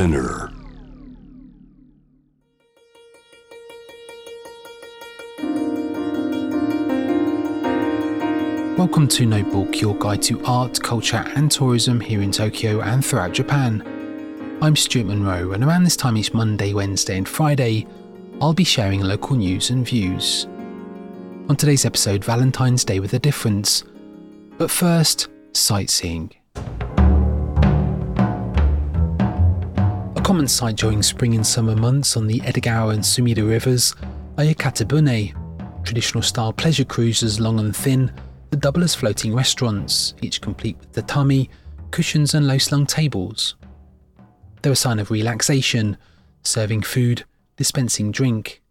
Spinner. Welcome to Notebook, your guide to art, culture, and tourism here in Tokyo and throughout Japan. I'm Stuart Monroe, and around this time each Monday, Wednesday, and Friday, I'll be sharing local news and views. On today's episode, Valentine's Day with a difference. But first, sightseeing. Common sight during spring and summer months on the Edogawa and Sumida rivers are yakatabune, traditional style pleasure cruisers long and thin that double as floating restaurants, each complete with tatami, cushions, and low slung tables. They're a sign of relaxation, serving food, dispensing drink.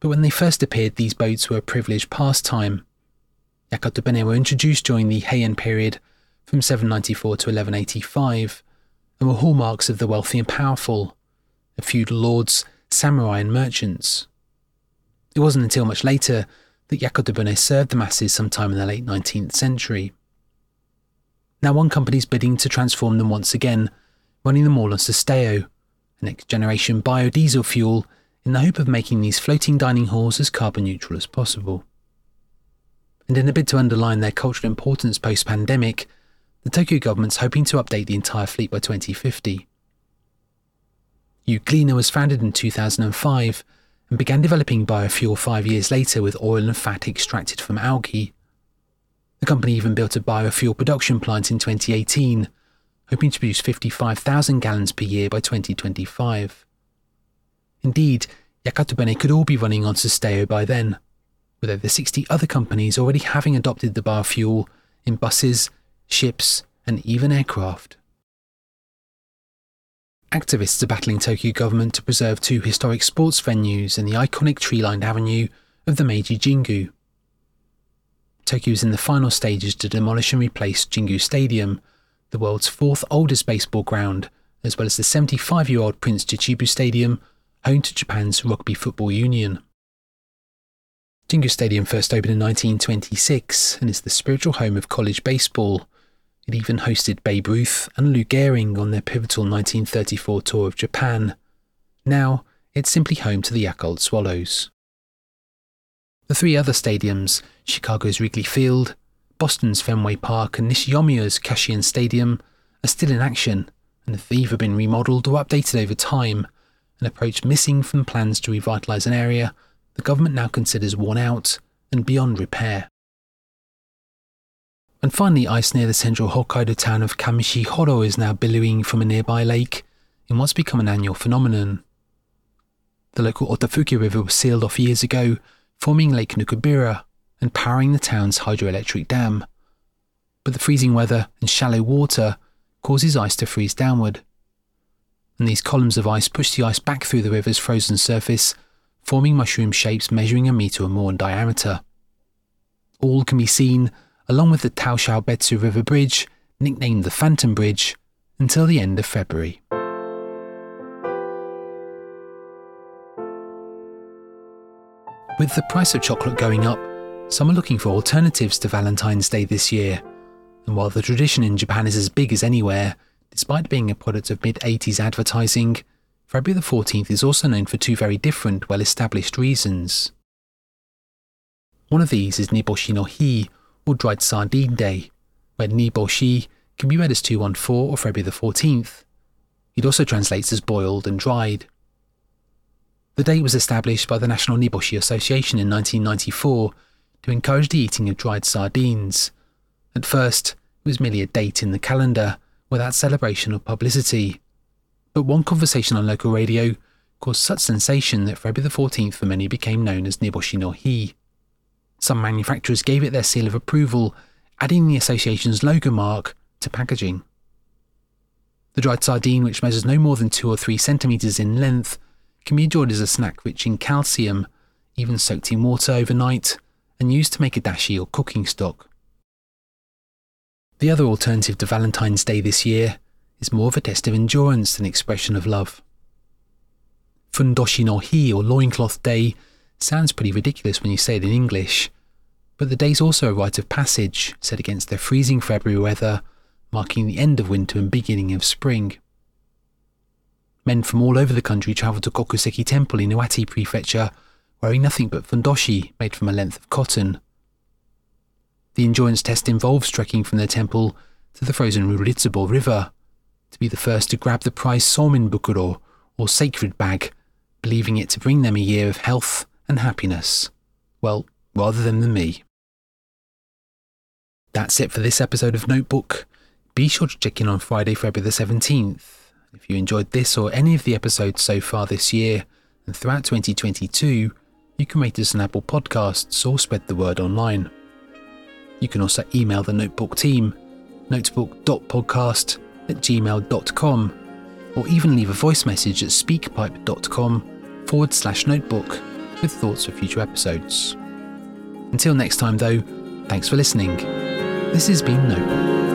But when they first appeared, these boats were a privileged pastime. Yakatabune were introduced during the Heian period from 794 to 1185 and were hallmarks of the wealthy and powerful, of feudal lords, samurai, and merchants. It wasn't until much later that Yakatabune served the masses sometime in the late 19th century. Now, one company is bidding to transform them once again, running them all on Susteo, a next generation biodiesel fuel, in the hope of making these floating dining halls as carbon neutral as possible. And in a bid to underline their cultural importance post pandemic, the Tokyo government's hoping to update the entire fleet by 2050. Euglena was founded in 2005 and began developing biofuel five years later with oil and fat extracted from algae. The company even built a biofuel production plant in 2018, hoping to produce 55,000 gallons per year by 2025. Indeed, Yakatabune could all be running on Susteo by then, with over 60 other companies already having adopted the biofuel in buses, ships, and even aircraft. Activists are battling Tokyo government to preserve two historic sports venues in the iconic tree lined avenue of the Meiji Jingu. Tokyo is in the final stages to demolish and replace Jingu Stadium, the world's fourth oldest baseball ground, as well as the 75 year old Prince Chichibu Stadium, home to Japan's Rugby Football Union. Jingu Stadium first opened in 1926 and is the spiritual home of college baseball. It even hosted Babe Ruth and Lou Gehrig on their pivotal 1934 tour of Japan. Now, it's simply home to the Yakult Swallows. The three other stadiums, Chicago's Wrigley Field, Boston's Fenway Park, and Nishinomiya's Koshien Stadium, are still in action and have either been remodeled or updated over time, an approach missing from plans to revitalise an area the government now considers worn out and beyond repair. And finally, ice near the central Hokkaido town of Kamishihoro is now billowing from a nearby lake in what's become an annual phenomenon. The local Otofuke River was sealed off years ago, forming Lake Nukabira and powering the town's hydroelectric dam. But the freezing weather and shallow water causes ice to freeze downward. And these columns of ice push the ice back through the river's frozen surface forming mushroom shapes measuring a metre or more in diameter. All can be seen along with the Taushubetsu River Bridge, nicknamed the Phantom Bridge, until the end of February. With the price of chocolate going up, some are looking for alternatives to Valentine's Day this year. And while the tradition in Japan is as big as anywhere, despite being a product of mid 80s advertising, February the 14th is also known for two very different, well established reasons. One of these is Niboshi no Hi, or Dried Sardine Day, where Niboshi can be read as 214 or February the 14th. It also translates as boiled and dried. The date was established by the National Niboshi Association in 1994 to encourage the eating of dried sardines. At first, it was merely a date in the calendar, without celebration or publicity but one conversation on local radio caused such sensation that February the 14th for many became known as Niboshi no Hi. Some manufacturers gave it their seal of approval, adding the association's logo mark to packaging. The dried sardine, which measures no more than 2 or 3 centimetres in length, can be enjoyed as a snack rich in calcium, even soaked in water overnight, and used to make a dashi or cooking stock. The other alternative to Valentine's Day this year is more of a test of endurance than expression of love. Fundoshi no Hi or Loincloth Day sounds pretty ridiculous when you say it in English, but the day's also a rite of passage set against the freezing February weather, marking the end of winter and beginning of spring. Men from all over the country travel to Kokuseki Temple in Iwate Prefecture, wearing nothing but fundoshi made from a length of cotton. The endurance test involves trekking from the temple to the frozen Ruritsubo River to be the first to grab the prized Somin Bukuro, or sacred bag, believing it to bring them a year of health and happiness. Well, rather than the me. That's it for this episode of Notebook. Be sure to check in on Friday, February the 17th. If you enjoyed this or any of the episodes so far this year and throughout 2022, you can rate us on Apple Podcasts or spread the word online. You can also email the Notebook team, notebook.podcast at gmail.com, or even leave a voice message at speakpipe.com forward slash notebook with thoughts for future episodes. Until next time, though, thanks for listening. This has been Notebook.